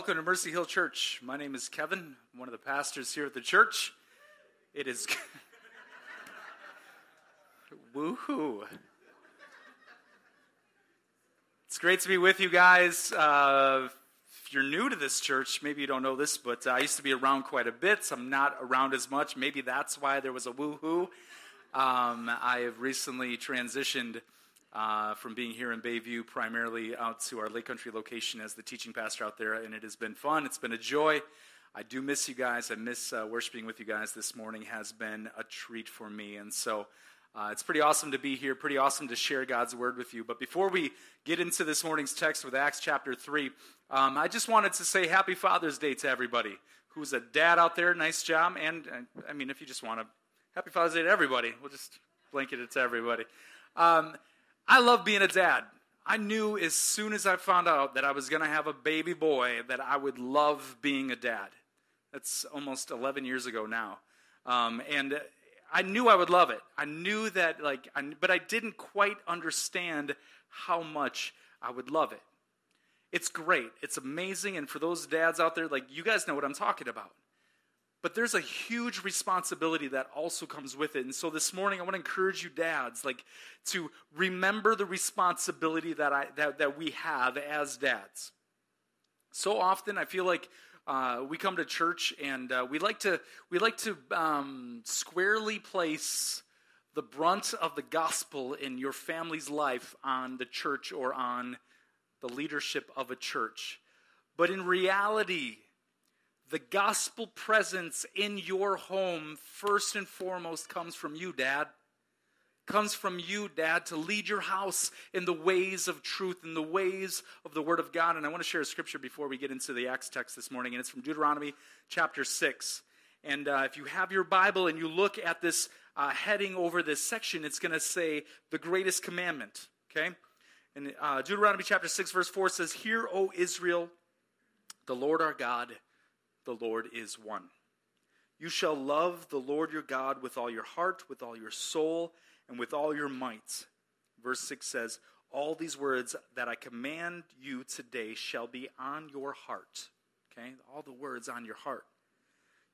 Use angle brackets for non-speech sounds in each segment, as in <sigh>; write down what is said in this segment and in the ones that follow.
Welcome to Mercy Hill Church. My name is Kevin. I'm one of the pastors here at the church. It is. <laughs> Woohoo. It's great to be with you guys. Uh, if you're new to this church, maybe you don't know this, but I used to be around quite a bit. So I'm not around as much. Maybe that's why there was a woohoo. Um, I have recently transitioned uh, from being here in Bayview primarily out to our Lake Country location as the teaching pastor out there, and it has been fun. It's been a joy. I do miss you guys. I miss uh, worshiping with you guys this morning. Has been a treat for me, and so uh, it's pretty awesome to be here. Pretty awesome to share God's word with you. But before we get into this morning's text with Acts chapter three, um, I just wanted to say Happy Father's Day to everybody who's a dad out there. Nice job, and I mean, if you just want to, Happy Father's Day to everybody. We'll just blanket it to everybody. Um, I love being a dad. I knew as soon as I found out that I was going to have a baby boy that I would love being a dad. That's almost 11 years ago now. Um, and I knew I would love it. I knew that, like, I, but I didn't quite understand how much I would love it. It's great. It's amazing. And for those dads out there, like, you guys know what I'm talking about. But there's a huge responsibility that also comes with it. And so this morning I want to encourage you dads like to remember the responsibility that I that, that we have as dads. So often I feel like uh, we come to church and uh, we like to we like to um, squarely place the brunt of the gospel in your family's life on the church or on the leadership of a church. But in reality, the gospel presence in your home, first and foremost, comes from you, Dad. Comes from you, Dad, to lead your house in the ways of truth, in the ways of the Word of God. And I want to share a scripture before we get into the Acts text this morning, and it's from Deuteronomy chapter 6. And uh, if you have your Bible and you look at this uh, heading over this section, it's going to say the greatest commandment. Okay? And uh, Deuteronomy chapter 6, verse 4 says, Hear, O Israel, the Lord our God the Lord is one. You shall love the Lord your God with all your heart, with all your soul, and with all your might. Verse 6 says, All these words that I command you today shall be on your heart. Okay? All the words on your heart.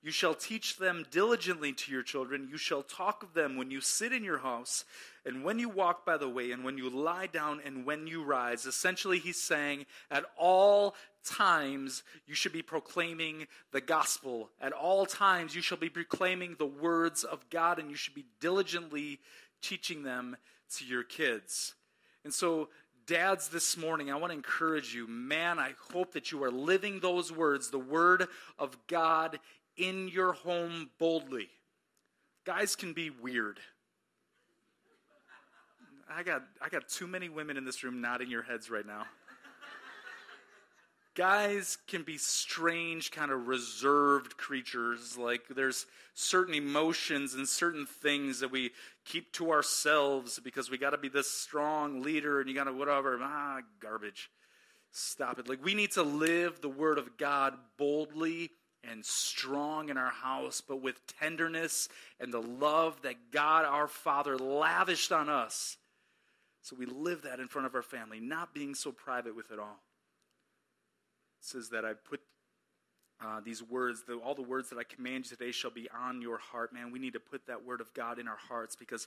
You shall teach them diligently to your children. You shall talk of them when you sit in your house, and when you walk by the way, and when you lie down, and when you rise. Essentially, he's saying at all times you should be proclaiming the gospel. At all times you shall be proclaiming the words of God, and you should be diligently teaching them to your kids. And so, dads, this morning, I want to encourage you, man, I hope that you are living those words, the word of God in your home boldly. Guys can be weird. I got, I got too many women in this room nodding your heads right now. Guys can be strange, kind of reserved creatures. Like there's certain emotions and certain things that we keep to ourselves because we got to be this strong leader and you got to whatever. Ah, garbage. Stop it. Like we need to live the word of God boldly and strong in our house, but with tenderness and the love that God our Father lavished on us. So we live that in front of our family, not being so private with it all. Says that I put uh, these words, the, all the words that I command you today shall be on your heart. Man, we need to put that word of God in our hearts because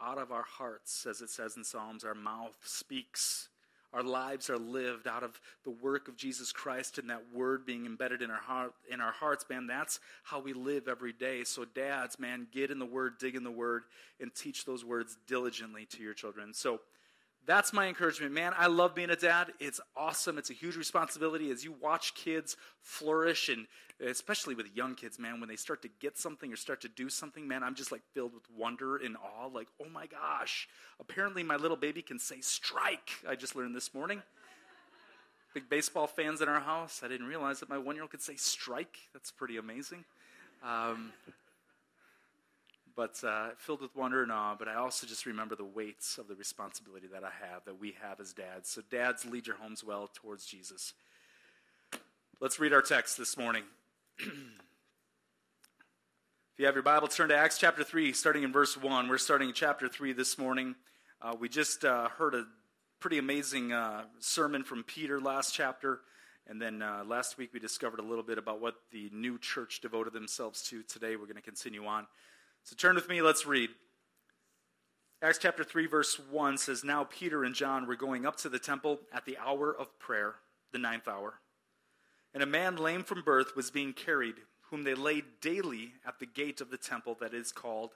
out of our hearts, as it says in Psalms, our mouth speaks our lives are lived out of the work of Jesus Christ and that word being embedded in our heart in our hearts, man. That's how we live every day. So dads, man, get in the word, dig in the word, and teach those words diligently to your children. So that's my encouragement, man. I love being a dad. It's awesome. It's a huge responsibility as you watch kids flourish, and especially with young kids, man, when they start to get something or start to do something, man, I'm just like filled with wonder and awe. Like, oh my gosh, apparently my little baby can say strike. I just learned this morning. Big baseball fans in our house. I didn't realize that my one year old could say strike. That's pretty amazing. Um, but uh, filled with wonder and awe. But I also just remember the weights of the responsibility that I have, that we have as dads. So, dads, lead your homes well towards Jesus. Let's read our text this morning. <clears throat> if you have your Bible, turn to Acts chapter 3, starting in verse 1. We're starting chapter 3 this morning. Uh, we just uh, heard a pretty amazing uh, sermon from Peter last chapter. And then uh, last week we discovered a little bit about what the new church devoted themselves to. Today we're going to continue on. So turn with me, let's read. Acts chapter 3, verse 1 says Now Peter and John were going up to the temple at the hour of prayer, the ninth hour. And a man lame from birth was being carried, whom they laid daily at the gate of the temple that is called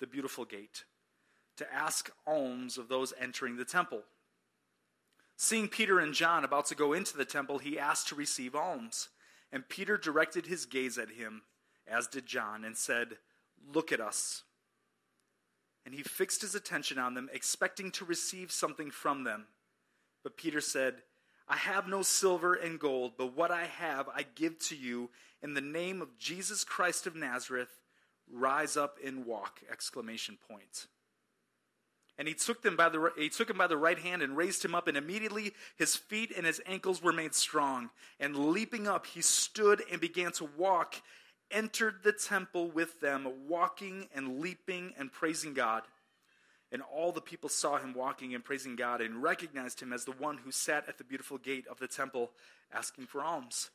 the Beautiful Gate, to ask alms of those entering the temple. Seeing Peter and John about to go into the temple, he asked to receive alms. And Peter directed his gaze at him, as did John, and said, Look at us. And he fixed his attention on them, expecting to receive something from them. But Peter said, I have no silver and gold, but what I have I give to you in the name of Jesus Christ of Nazareth. Rise up and walk! Exclamation point. And he took, them by the, he took him by the right hand and raised him up, and immediately his feet and his ankles were made strong. And leaping up, he stood and began to walk, entered the temple with them, walking and leaping and praising God. And all the people saw him walking and praising God and recognized him as the one who sat at the beautiful gate of the temple asking for alms.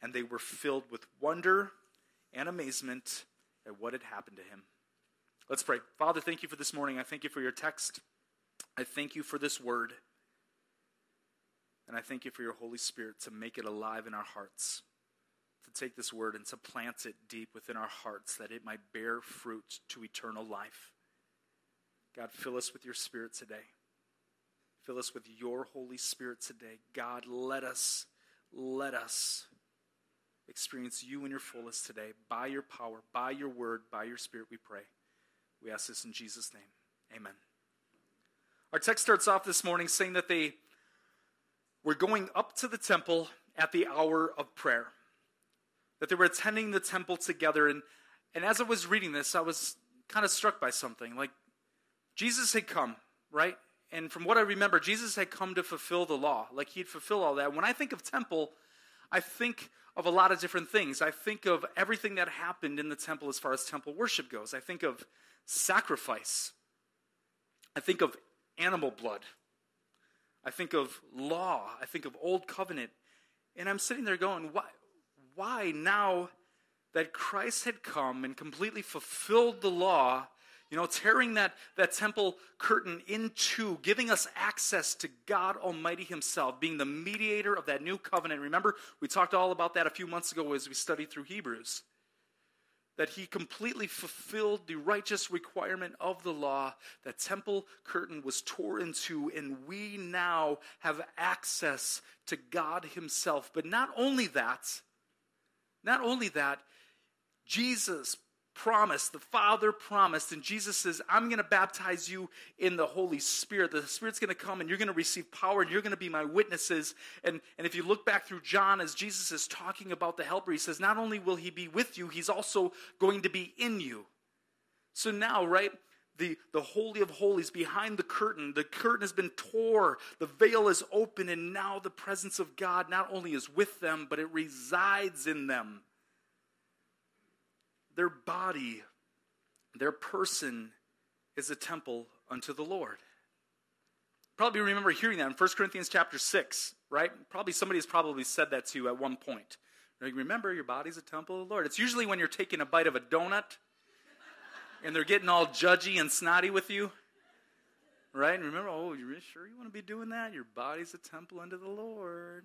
And they were filled with wonder and amazement at what had happened to him. Let's pray. Father, thank you for this morning. I thank you for your text. I thank you for this word. And I thank you for your Holy Spirit to make it alive in our hearts, to take this word and to plant it deep within our hearts that it might bear fruit to eternal life. God, fill us with your Spirit today. Fill us with your Holy Spirit today. God, let us, let us experience you in your fullest today by your power, by your word, by your Spirit, we pray. We ask this in Jesus' name. Amen. Our text starts off this morning saying that they were going up to the temple at the hour of prayer, that they were attending the temple together. And, and as I was reading this, I was kind of struck by something. Like, Jesus had come, right? And from what I remember, Jesus had come to fulfill the law. Like, he'd fulfill all that. When I think of temple, I think of a lot of different things. I think of everything that happened in the temple as far as temple worship goes. I think of sacrifice. I think of animal blood. I think of law. I think of old covenant. And I'm sitting there going, why, why now that Christ had come and completely fulfilled the law, you know, tearing that, that temple curtain in two, giving us access to God Almighty Himself, being the mediator of that new covenant. Remember, we talked all about that a few months ago as we studied through Hebrews that he completely fulfilled the righteous requirement of the law. That temple curtain was torn into, and we now have access to God himself. But not only that, not only that, Jesus promised, the Father promised, and Jesus says, I'm going to baptize you in the Holy Spirit. The Spirit's going to come and you're going to receive power and you're going to be my witnesses. And, and if you look back through John, as Jesus is talking about the Helper, he says, Not only will he be with you, he's also going to be in you. So now, right? The, the Holy of Holies behind the curtain. The curtain has been tore. The veil is open, and now the presence of God not only is with them, but it resides in them their body, their person is a temple unto the Lord. Probably remember hearing that in 1 Corinthians chapter 6, right? Probably somebody has probably said that to you at one point. Remember, your body's a temple of the Lord. It's usually when you're taking a bite of a donut and they're getting all judgy and snotty with you. Right? And remember, oh, you really sure you want to be doing that? Your body's a temple unto the Lord.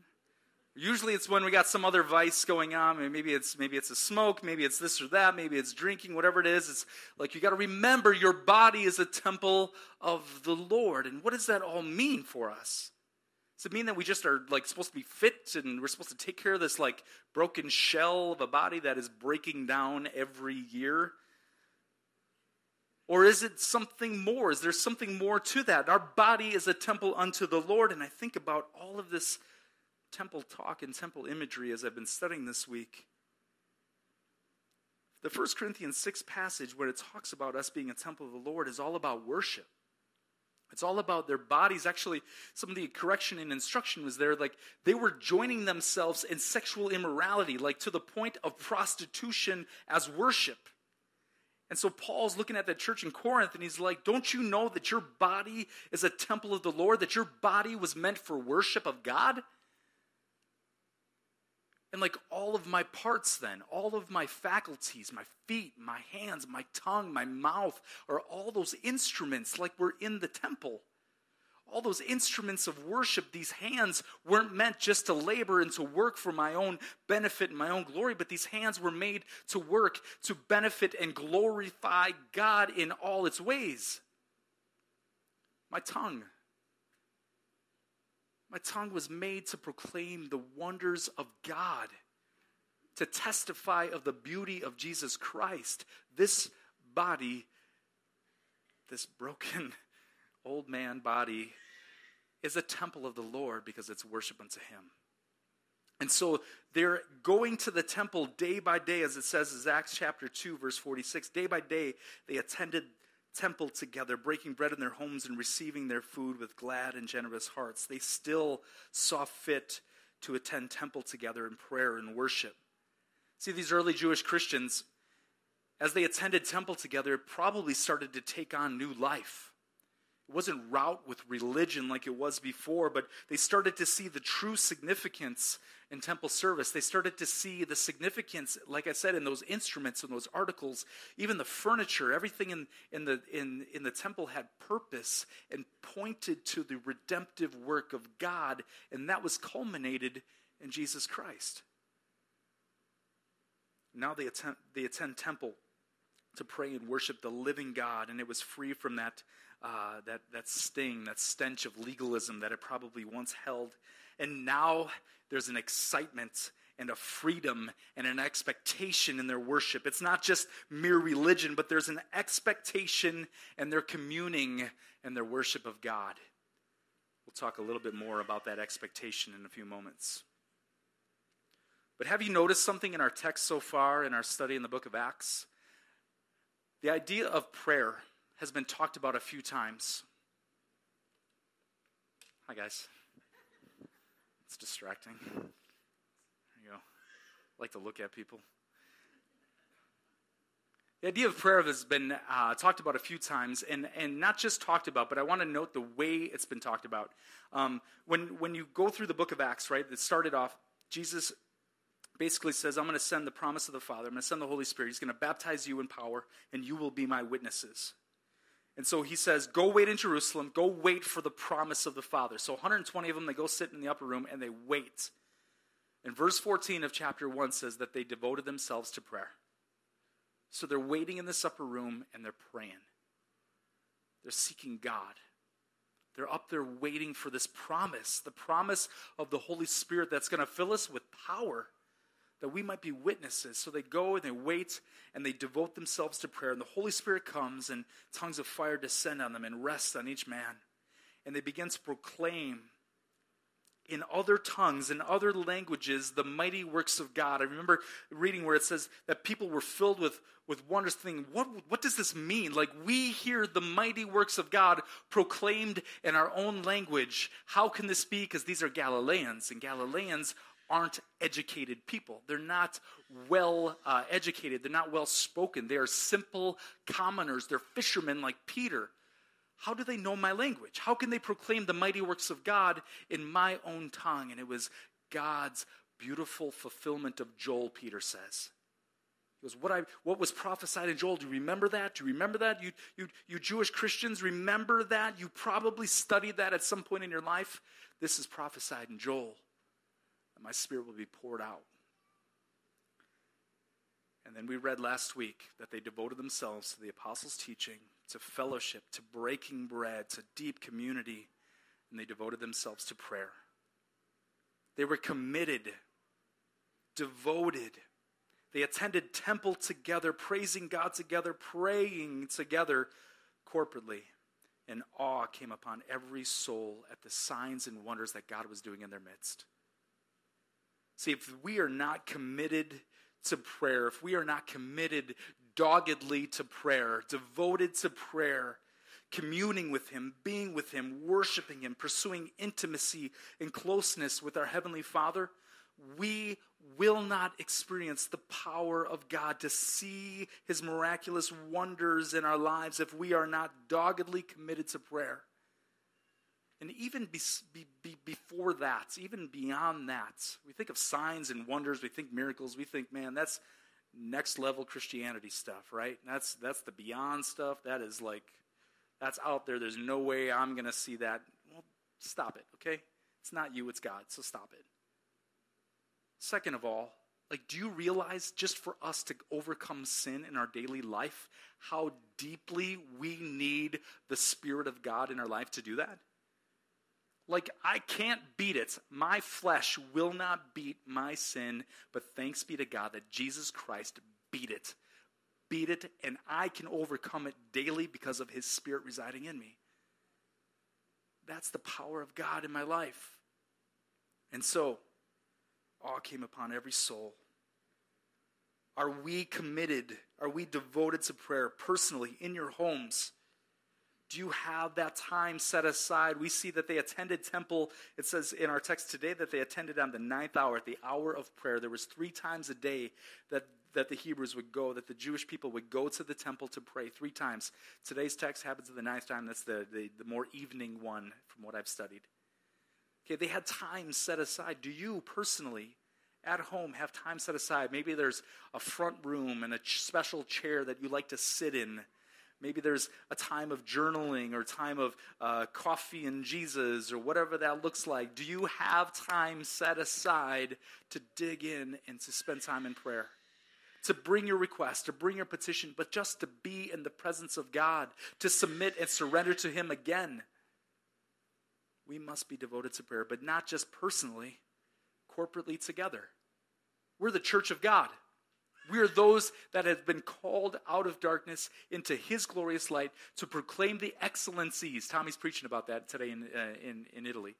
Usually it's when we got some other vice going on. Maybe it's maybe it's a smoke, maybe it's this or that, maybe it's drinking, whatever it is. It's like you got to remember your body is a temple of the Lord. And what does that all mean for us? Does it mean that we just are like supposed to be fit and we're supposed to take care of this like broken shell of a body that is breaking down every year? Or is it something more? Is there something more to that? Our body is a temple unto the Lord, and I think about all of this temple talk and temple imagery as I've been studying this week. The 1 Corinthians 6 passage, where it talks about us being a temple of the Lord, is all about worship. It's all about their bodies. Actually, some of the correction and instruction was there. Like they were joining themselves in sexual immorality, like to the point of prostitution as worship. And so Paul's looking at the church in Corinth and he's like, Don't you know that your body is a temple of the Lord, that your body was meant for worship of God? And like all of my parts, then, all of my faculties, my feet, my hands, my tongue, my mouth, are all those instruments like we're in the temple all those instruments of worship, these hands weren't meant just to labor and to work for my own benefit and my own glory, but these hands were made to work to benefit and glorify God in all its ways. My tongue. My tongue was made to proclaim the wonders of God, to testify of the beauty of Jesus Christ. This body, this broken old man body is a temple of the Lord because it's worship unto him. And so they're going to the temple day by day, as it says in Acts chapter 2, verse 46. Day by day, they attended temple together, breaking bread in their homes and receiving their food with glad and generous hearts. They still saw fit to attend temple together in prayer and worship. See, these early Jewish Christians, as they attended temple together, probably started to take on new life. It wasn't route with religion like it was before, but they started to see the true significance in temple service. They started to see the significance, like I said, in those instruments and those articles, even the furniture, everything in, in, the, in, in the temple had purpose and pointed to the redemptive work of God, and that was culminated in Jesus Christ. Now they attend, they attend temple to pray and worship the living God, and it was free from that uh, that, that sting, that stench of legalism that it probably once held. And now there's an excitement and a freedom and an expectation in their worship. It's not just mere religion, but there's an expectation and their communing and their worship of God. We'll talk a little bit more about that expectation in a few moments. But have you noticed something in our text so far in our study in the book of Acts? The idea of prayer has been talked about a few times. Hi, guys. It's distracting. There you go. I like to look at people. The idea of prayer has been uh, talked about a few times, and, and not just talked about, but I want to note the way it's been talked about. Um, when, when you go through the book of Acts, right, it started off, Jesus basically says, I'm going to send the promise of the Father, I'm going to send the Holy Spirit. He's going to baptize you in power, and you will be my witnesses. And so he says, Go wait in Jerusalem, go wait for the promise of the Father. So 120 of them, they go sit in the upper room and they wait. And verse 14 of chapter 1 says that they devoted themselves to prayer. So they're waiting in this upper room and they're praying. They're seeking God. They're up there waiting for this promise, the promise of the Holy Spirit that's going to fill us with power that we might be witnesses. So they go and they wait and they devote themselves to prayer. And the Holy Spirit comes and tongues of fire descend on them and rest on each man. And they begin to proclaim in other tongues, in other languages, the mighty works of God. I remember reading where it says that people were filled with, with wonders, thinking, what, what does this mean? Like, we hear the mighty works of God proclaimed in our own language. How can this be? Because these are Galileans, and Galileans aren't educated people. They're not well uh, educated. They're not well spoken. They are simple commoners. They're fishermen like Peter. How do they know my language? How can they proclaim the mighty works of God in my own tongue? And it was God's beautiful fulfillment of Joel, Peter says. He goes, what, I, what was prophesied in Joel? Do you remember that? Do you remember that? You, you, you Jewish Christians, remember that? You probably studied that at some point in your life. This is prophesied in Joel my spirit will be poured out. And then we read last week that they devoted themselves to the apostles' teaching, to fellowship, to breaking bread, to deep community, and they devoted themselves to prayer. They were committed, devoted. They attended temple together, praising God together, praying together corporately. And awe came upon every soul at the signs and wonders that God was doing in their midst. See, if we are not committed to prayer, if we are not committed doggedly to prayer, devoted to prayer, communing with Him, being with Him, worshiping Him, pursuing intimacy and closeness with our Heavenly Father, we will not experience the power of God to see his miraculous wonders in our lives if we are not doggedly committed to prayer. And even be, be, before that, even beyond that, we think of signs and wonders, we think miracles, we think, man, that's next level Christianity stuff, right? That's, that's the beyond stuff. That is like, that's out there. There's no way I'm going to see that. Well, stop it, okay? It's not you, it's God, so stop it. Second of all, like, do you realize just for us to overcome sin in our daily life, how deeply we need the Spirit of God in our life to do that? Like, I can't beat it. My flesh will not beat my sin, but thanks be to God that Jesus Christ beat it. Beat it, and I can overcome it daily because of His Spirit residing in me. That's the power of God in my life. And so, awe came upon every soul. Are we committed? Are we devoted to prayer personally in your homes? Do you have that time set aside? We see that they attended temple. It says in our text today that they attended on the ninth hour, at the hour of prayer. There was three times a day that, that the Hebrews would go, that the Jewish people would go to the temple to pray three times. Today's text happens at the ninth time. That's the, the, the more evening one from what I've studied. Okay, they had time set aside. Do you personally at home have time set aside? Maybe there's a front room and a special chair that you like to sit in. Maybe there's a time of journaling or time of uh, coffee and Jesus or whatever that looks like. Do you have time set aside to dig in and to spend time in prayer? To bring your request, to bring your petition, but just to be in the presence of God, to submit and surrender to Him again we must be devoted to prayer, but not just personally, corporately together. We're the church of God. We are those that have been called out of darkness into His glorious light to proclaim the excellencies. Tommy's preaching about that today in, uh, in, in Italy.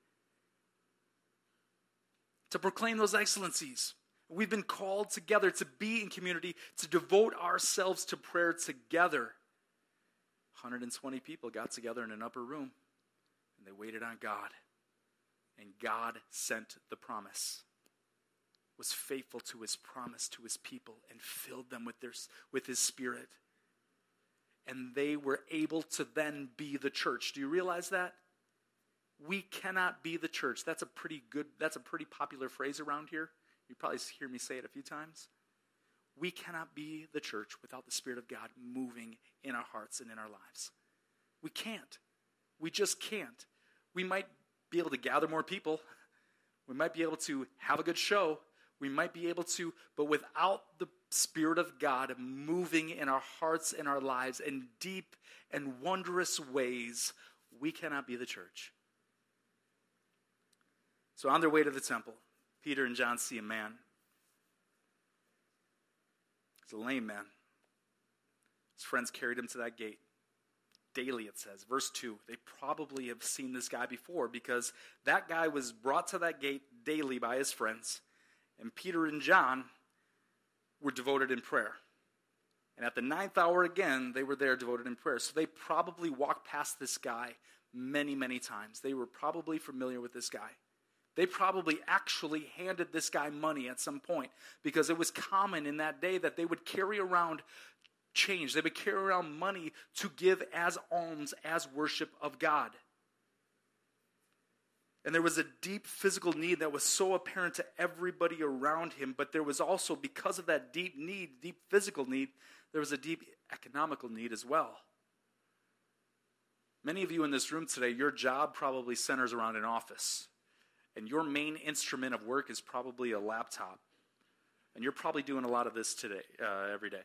To proclaim those excellencies. We've been called together to be in community, to devote ourselves to prayer together. 120 people got together in an upper room and they waited on God. And God sent the promise, was faithful to his promise to his people, and filled them with, their, with his spirit. And they were able to then be the church. Do you realize that? We cannot be the church. That's a pretty good, that's a pretty popular phrase around here. You probably hear me say it a few times. We cannot be the church without the Spirit of God moving in our hearts and in our lives. We can't. We just can't we might be able to gather more people. We might be able to have a good show. We might be able to, but without the Spirit of God moving in our hearts and our lives in deep and wondrous ways, we cannot be the church. So, on their way to the temple, Peter and John see a man. He's a lame man. His friends carried him to that gate daily, it says. Verse 2. They probably have seen this guy before because that guy was brought to that gate daily by his friends. And Peter and John were devoted in prayer. And at the ninth hour again, they were there devoted in prayer. So they probably walked past this guy many, many times. They were probably familiar with this guy. They probably actually handed this guy money at some point because it was common in that day that they would carry around change. They would carry around money to give as alms, as worship of God. And there was a deep physical need that was so apparent to everybody around him, but there was also, because of that deep need, deep physical need, there was a deep economical need as well. Many of you in this room today, your job probably centers around an office, and your main instrument of work is probably a laptop. And you're probably doing a lot of this today, uh, every day.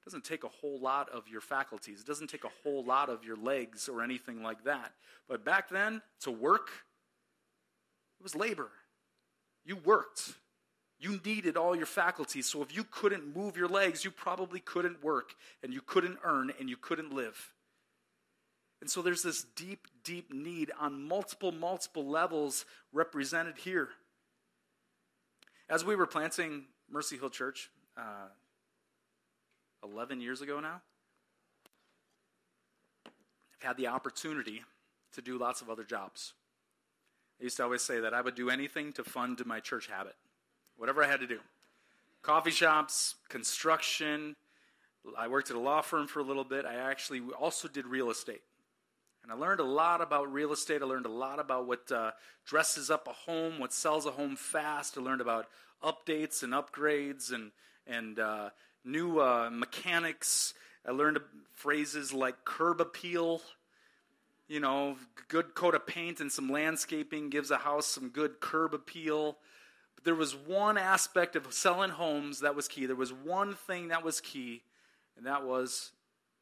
It doesn't take a whole lot of your faculties. It doesn't take a whole lot of your legs or anything like that. But back then, to work, it was labor. You worked. You needed all your faculties. So if you couldn't move your legs, you probably couldn't work, and you couldn't earn, and you couldn't live. And so there's this deep, deep need on multiple, multiple levels represented here. As we were planting Mercy Hill Church, uh, 11 years ago now. I've had the opportunity to do lots of other jobs. I used to always say that I would do anything to fund my church habit, whatever I had to do. Coffee shops, construction. I worked at a law firm for a little bit. I actually also did real estate. And I learned a lot about real estate. I learned a lot about what uh, dresses up a home, what sells a home fast. I learned about updates and upgrades and, and uh, new uh, mechanics. I learned phrases like curb appeal you know, good coat of paint and some landscaping gives a house some good curb appeal. But there was one aspect of selling homes that was key. There was one thing that was key, and that was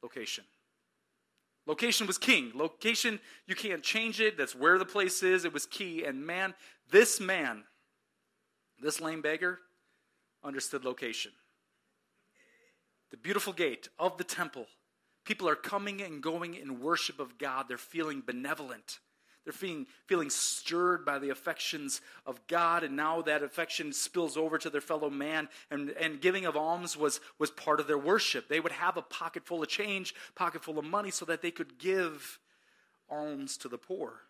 location. Location was king. Location, you can't change it. That's where the place is. It was key. And man, this man, this lame beggar, understood location. The beautiful gate of the temple People are coming and going in worship of God. They're feeling benevolent. They're feeling, feeling stirred by the affections of God, and now that affection spills over to their fellow man. And, and giving of alms was, was part of their worship. They would have a pocket full of change, pocket full of money, so that they could give alms to the poor.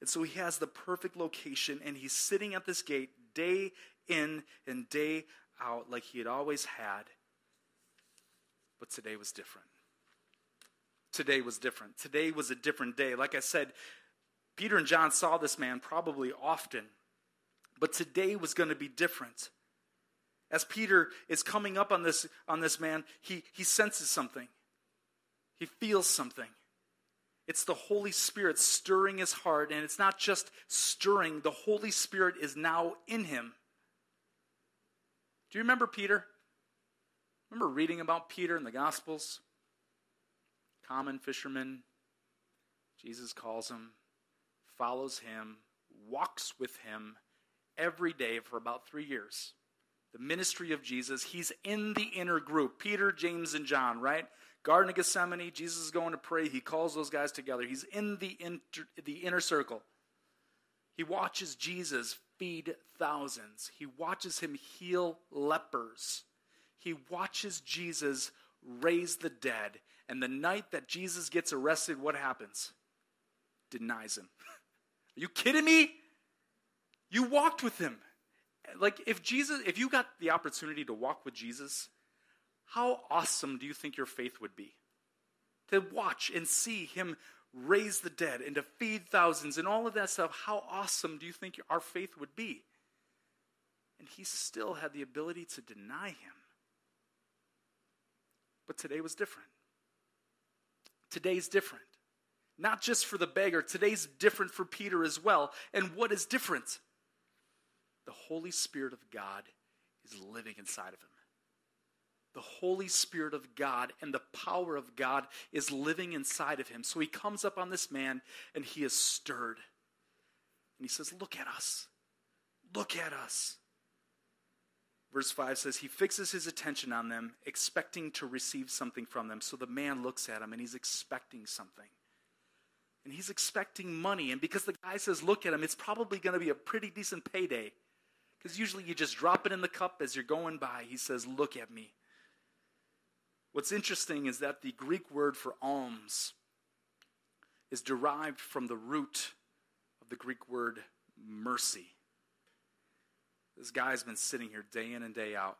And so he has the perfect location, and he's sitting at this gate day in and day out like he had always had. But today was different today was different. Today was a different day. Like I said, Peter and John saw this man probably often, but today was going to be different. As Peter is coming up on this, on this man, he, he senses something. He feels something. It's the Holy Spirit stirring his heart, and it's not just stirring, the Holy Spirit is now in him. Do you remember Peter? Remember reading about Peter in the Gospels? common fisherman. Jesus calls him, follows him, walks with him every day for about three years. The ministry of Jesus, he's in the inner group Peter, James, and John, right? Garden of Gethsemane, Jesus is going to pray. He calls those guys together. He's in the, inter, the inner circle. He watches Jesus feed thousands, he watches him heal lepers, he watches Jesus raise the dead. And the night that Jesus gets arrested, what happens? Denies him. <laughs> Are you kidding me? You walked with him. Like if Jesus, if you got the opportunity to walk with Jesus, how awesome do you think your faith would be? To watch and see him raise the dead and to feed thousands and all of that stuff, how awesome do you think our faith would be? And he still had the ability to deny him. But today was different. Today's different. Not just for the beggar, today's different for Peter as well. And what is different? The Holy Spirit of God is living inside of him. The Holy Spirit of God and the power of God is living inside of him. So he comes up on this man and he is stirred. And he says, Look at us. Look at us. Verse 5 says, He fixes his attention on them, expecting to receive something from them. So the man looks at him and he's expecting something. And he's expecting money. And because the guy says, Look at him, it's probably going to be a pretty decent payday. Because usually you just drop it in the cup as you're going by. He says, Look at me. What's interesting is that the Greek word for alms is derived from the root of the Greek word mercy. This guy's been sitting here day in and day out,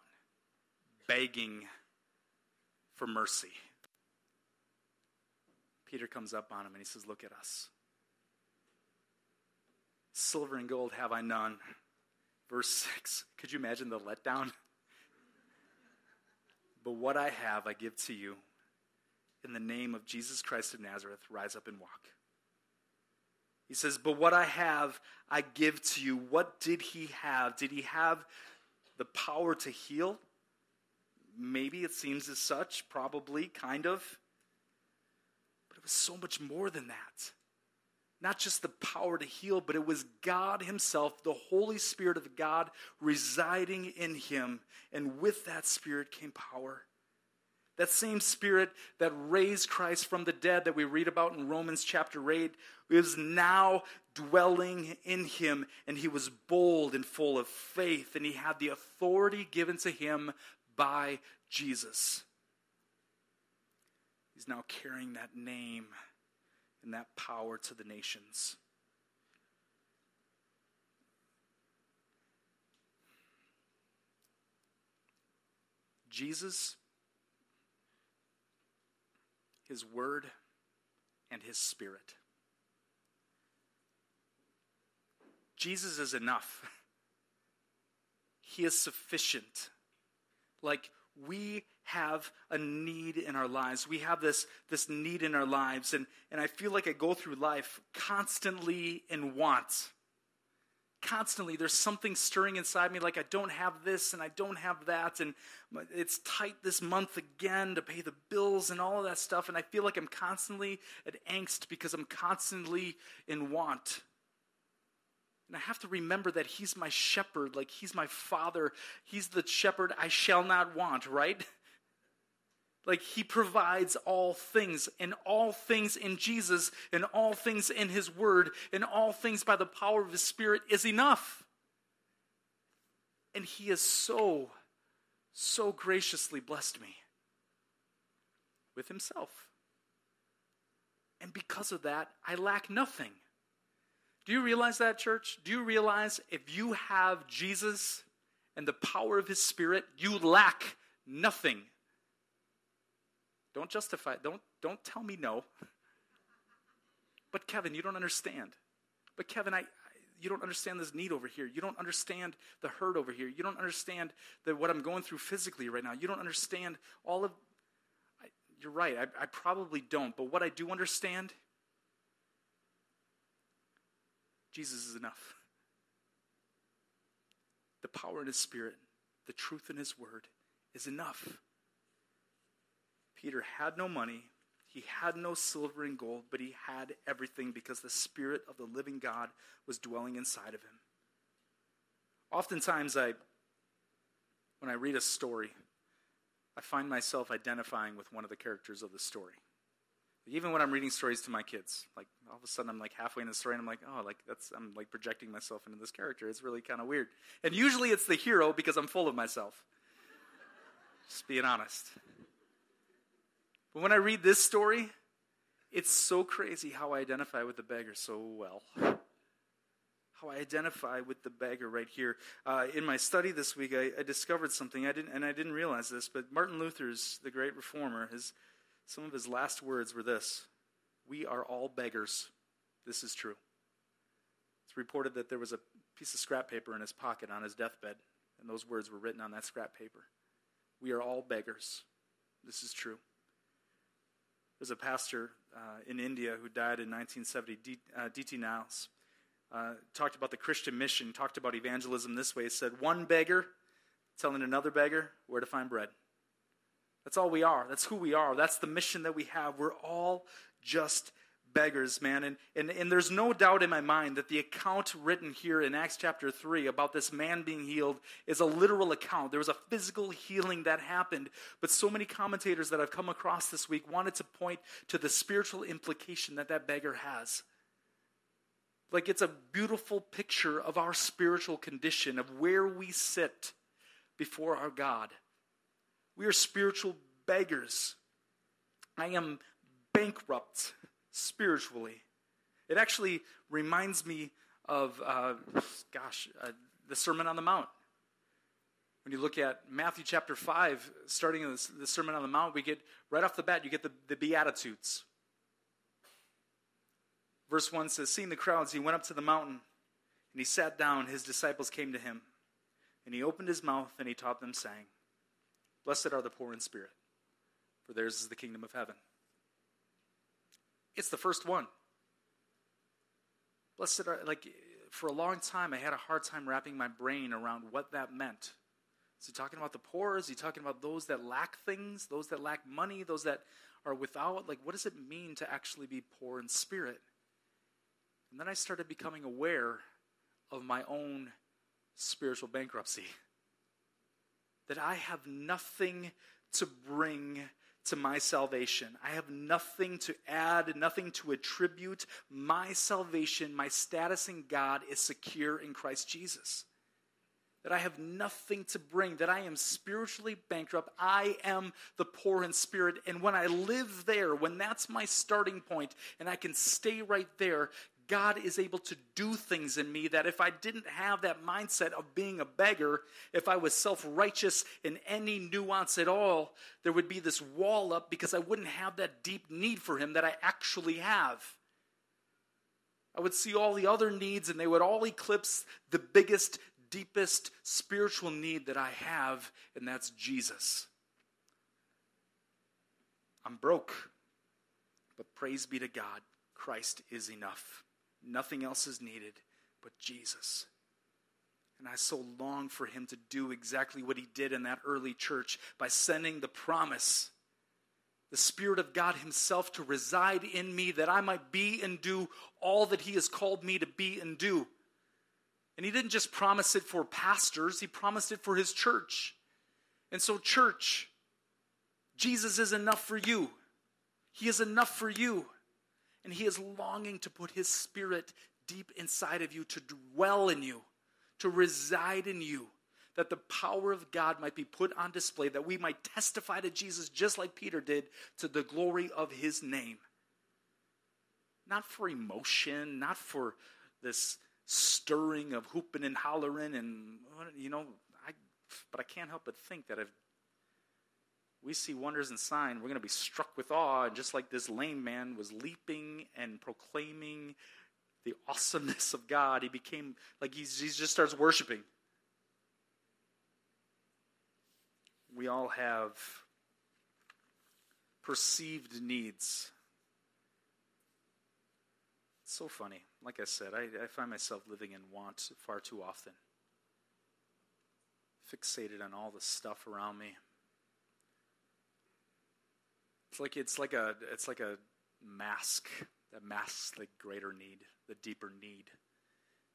begging for mercy. Peter comes up on him and he says, Look at us. Silver and gold have I none. Verse 6. Could you imagine the letdown? But what I have, I give to you. In the name of Jesus Christ of Nazareth, rise up and walk. He says, But what I have, I give to you. What did he have? Did he have the power to heal? Maybe it seems as such, probably, kind of. But it was so much more than that. Not just the power to heal, but it was God Himself, the Holy Spirit of God residing in Him. And with that Spirit came power. That same spirit that raised Christ from the dead that we read about in Romans chapter 8 is now dwelling in him. And he was bold and full of faith, and he had the authority given to him by Jesus. He's now carrying that name and that power to the nations. Jesus his Word, and His Spirit. Jesus is enough. He is sufficient. Like we have a need in our lives. We have this, this need in our lives. And, and I feel like I go through life constantly in want. Constantly, there's something stirring inside me like I don't have this and I don't have that. And it's tight this month again to pay the bills and all of that stuff. And I feel like I'm constantly at angst because I'm constantly in want. And I have to remember that He's my shepherd, like He's my father. He's the shepherd I shall not want, right? <laughs> Like He provides all things, and all things in Jesus, and all things in His Word, and all things by the power of His Spirit is enough. And He has so, so graciously blessed me with Himself. And because of that, I lack nothing. Do you realize that, church? Do you realize if you have Jesus and the power of his spirit, you lack nothing? Don't justify, don't, don't tell me no. But Kevin, you don't understand. But Kevin, I, you don't understand this need over here. You don't understand the hurt over here. You don't understand the, what I'm going through physically right now. You don't understand all of. I, you're right. I, I probably don't. But what I do understand Jesus is enough. The power in his spirit, the truth in his word is enough. Peter had no money, he had no silver and gold, but he had everything because the spirit of the living God was dwelling inside of him. Oftentimes I when I read a story, I find myself identifying with one of the characters of the story. Even when I'm reading stories to my kids, like all of a sudden I'm like halfway in the story and I'm like, oh, like that's I'm like projecting myself into this character. It's really kind of weird. And usually it's the hero because I'm full of myself. Just being honest. But when I read this story, it's so crazy how I identify with the beggar so well. How I identify with the beggar right here. Uh, in my study this week, I, I discovered something I didn't, and I didn't realize this. But Martin Luther's the great reformer. His some of his last words were this We are all beggars. This is true. It's reported that there was a piece of scrap paper in his pocket on his deathbed, and those words were written on that scrap paper. We are all beggars. This is true. There's a pastor uh, in India who died in 1970, D.T. Uh, Niles. Uh, talked about the Christian mission, talked about evangelism this way. He said, One beggar telling another beggar where to find bread. That's all we are. That's who we are. That's the mission that we have. We're all just beggars, man. And, and, and there's no doubt in my mind that the account written here in Acts chapter 3 about this man being healed is a literal account. There was a physical healing that happened. But so many commentators that I've come across this week wanted to point to the spiritual implication that that beggar has. Like it's a beautiful picture of our spiritual condition, of where we sit before our God. We are spiritual beggars. I am bankrupt <laughs> spiritually. It actually reminds me of, uh, gosh, uh, the Sermon on the Mount. When you look at Matthew chapter 5, starting in the, Sermon on the Mount, we get, right off the bat, you get the, the Beatitudes. Verse 1 says, Seeing the crowds, he went up to the mountain, and he sat down. His disciples came to him, and he opened his mouth, and he taught them, saying, Blessed are the poor in spirit, for theirs is the kingdom of heaven. It's the first one. Blessed are, like, for a long time, I had a hard time wrapping my brain around what that meant. Is he talking about the poor? Is he talking about those that lack things, those that lack money, those that are without? Like, what does it mean to actually be poor in spirit? And then I started becoming aware of my own spiritual bankruptcy that I have nothing to bring to my salvation. I have nothing to add, nothing to attribute. My salvation, my status in God is secure in Christ Jesus. That I have nothing to bring, that I am spiritually bankrupt. I am the poor in spirit. And when I live there, when that's my starting point and I can stay right there, God is able to do things in me that if I didn't have that mindset of being a beggar, if I was self righteous in any nuance at all, there would be this wall up because I wouldn't have that deep need for Him that I actually have. I would see all the other needs and they would all eclipse the biggest, deepest spiritual need that I have, and that's Jesus. I'm broke, but praise be to God, Christ is enough. Nothing else is needed but Jesus. And I so long for him to do exactly what he did in that early church by sending the promise, the Spirit of God Himself to reside in me that I might be and do all that He has called me to be and do. And He didn't just promise it for pastors, He promised it for His church. And so, church, Jesus is enough for you. He is enough for you. And He is longing to put His Spirit deep inside of you, to dwell in you, to reside in you, that the power of God might be put on display, that we might testify to Jesus just like Peter did to the glory of His name. Not for emotion, not for this stirring of hooping and hollering and, you know, I, but I can't help but think that if we see wonders and signs, we're going to be struck with awe. And just like this lame man was leaping and proclaiming the awesomeness of God, he became like he just starts worshiping. We all have perceived needs. It's so funny. Like I said, I, I find myself living in want far too often, fixated on all the stuff around me. It's like it's like a it's like a mask that masks the greater need, the deeper need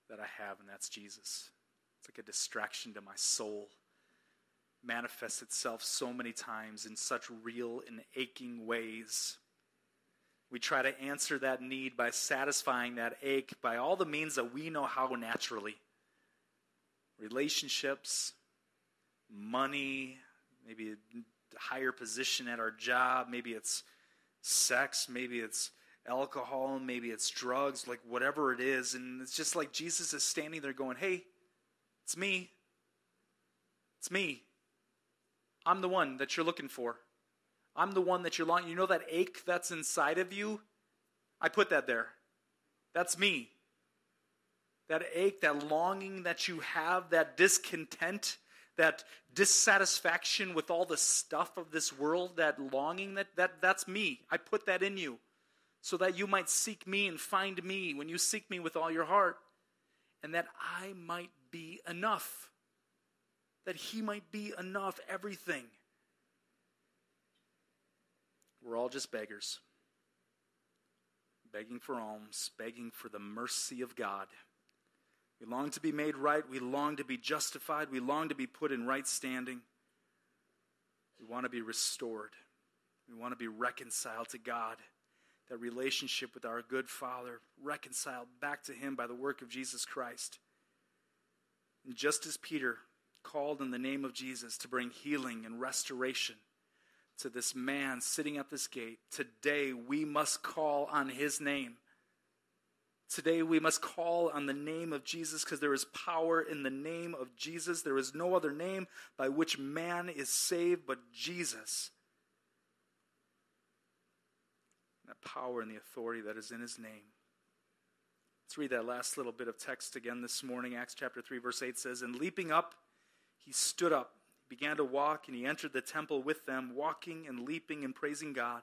that I have, and that's Jesus. It's like a distraction to my soul. Manifests itself so many times in such real and aching ways. We try to answer that need by satisfying that ache by all the means that we know how naturally relationships, money, maybe higher position at our job. Maybe it's sex. Maybe it's alcohol. Maybe it's drugs, like whatever it is. And it's just like Jesus is standing there going, Hey, it's me. It's me. I'm the one that you're looking for. I'm the one that you're longing. You know that ache that's inside of you? I put that there. That's me. That ache, that longing that you have, that discontent that dissatisfaction with all the stuff of this world, that longing, that, that that's me. I put that in you so that you might seek me and find me when you seek me with all your heart, and that I might be enough. That he might be enough, everything. We're all just beggars, begging for alms, begging for the mercy of God. We long to be made right. We long to be justified. We long to be put in right standing. We want to be restored. We want to be reconciled to God. That relationship with our good Father, reconciled back to Him by the work of Jesus Christ. And just as Peter called in the name of Jesus to bring healing and restoration to this man sitting at this gate, today we must call on His name Today we must call on the name of Jesus because there is power in the name of Jesus. There is no other name by which man is saved but Jesus. That power and the authority that is in his name. Let's read that last little bit of text again this morning. Acts chapter 3, verse 8 says, And leaping up, he stood up, began to walk, and he entered the temple with them, walking and leaping and praising God.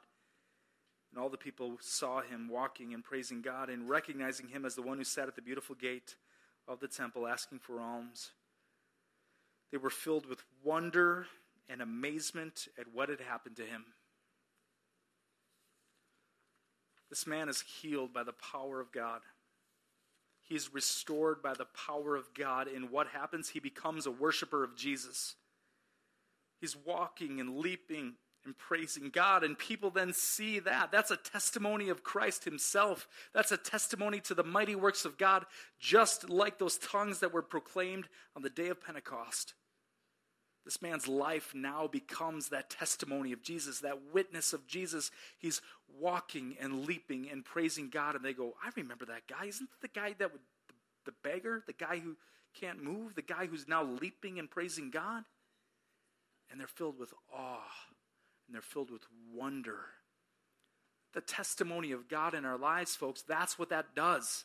And all the people saw him walking and praising God and recognizing him as the one who sat at the beautiful gate of the temple asking for alms. They were filled with wonder and amazement at what had happened to him. This man is healed by the power of God. He's restored by the power of God. And what happens? He becomes a worshiper of Jesus. He's walking and leaping and praising God. And people then see that. That's a testimony of Christ Himself. That's a testimony to the mighty works of God, just like those tongues that were proclaimed on the day of Pentecost. This man's life now becomes that testimony of Jesus, that witness of Jesus. He's walking and leaping and praising God, and they go, I remember that guy. Isn't the guy that would, the beggar, the guy who can't move, the guy who's now leaping and praising God? And they're filled with awe, and they're filled with wonder. The testimony of God in our lives, folks, that's what that does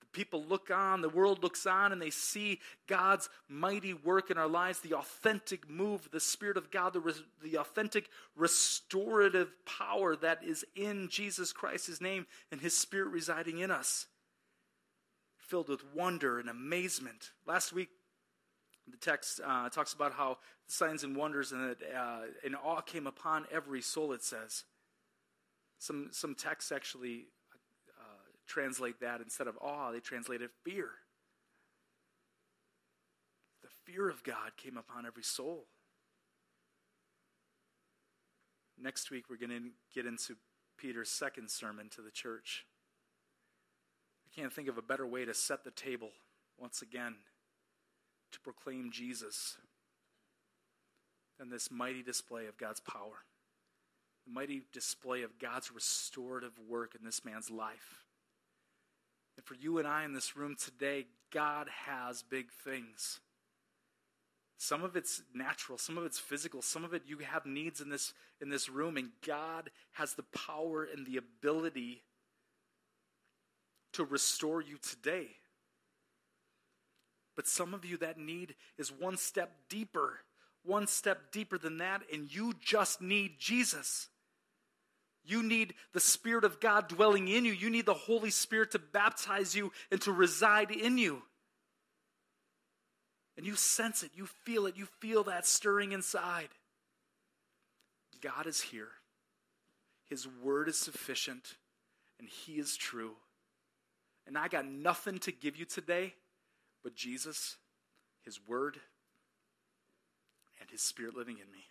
The people look on, the world looks on, and they see God's mighty work in our lives, the authentic move, the Spirit of God, the, res- the authentic restorative power that is in Jesus Christ, His name, and His Spirit residing in us. Filled with wonder and amazement. Last week, the text uh, talks about how the signs and wonders and, uh, and awe came upon every soul, it says. Some, some texts actually translate that instead of awe, they translated fear. The fear of God came upon every soul. Next week, we're going to get into Peter's second sermon to the church. I can't think of a better way to set the table once again to proclaim Jesus than this mighty display of God's power, the mighty display of God's restorative work in this man's life. And for you and I in this room today, God has big things. Some of it's natural, some of it's physical, some of it you have needs in this in this room and God has the power and the ability to restore you today. But some of you that need is one step deeper, one step deeper than that and you just need Jesus. You need the Spirit of God dwelling in you. You need the Holy Spirit to baptize you and to reside in you. And you sense it, you feel it, you feel that stirring inside. God is here. His word is sufficient, and He is true. And I got nothing to give you today but Jesus, His word, and His Spirit living in me.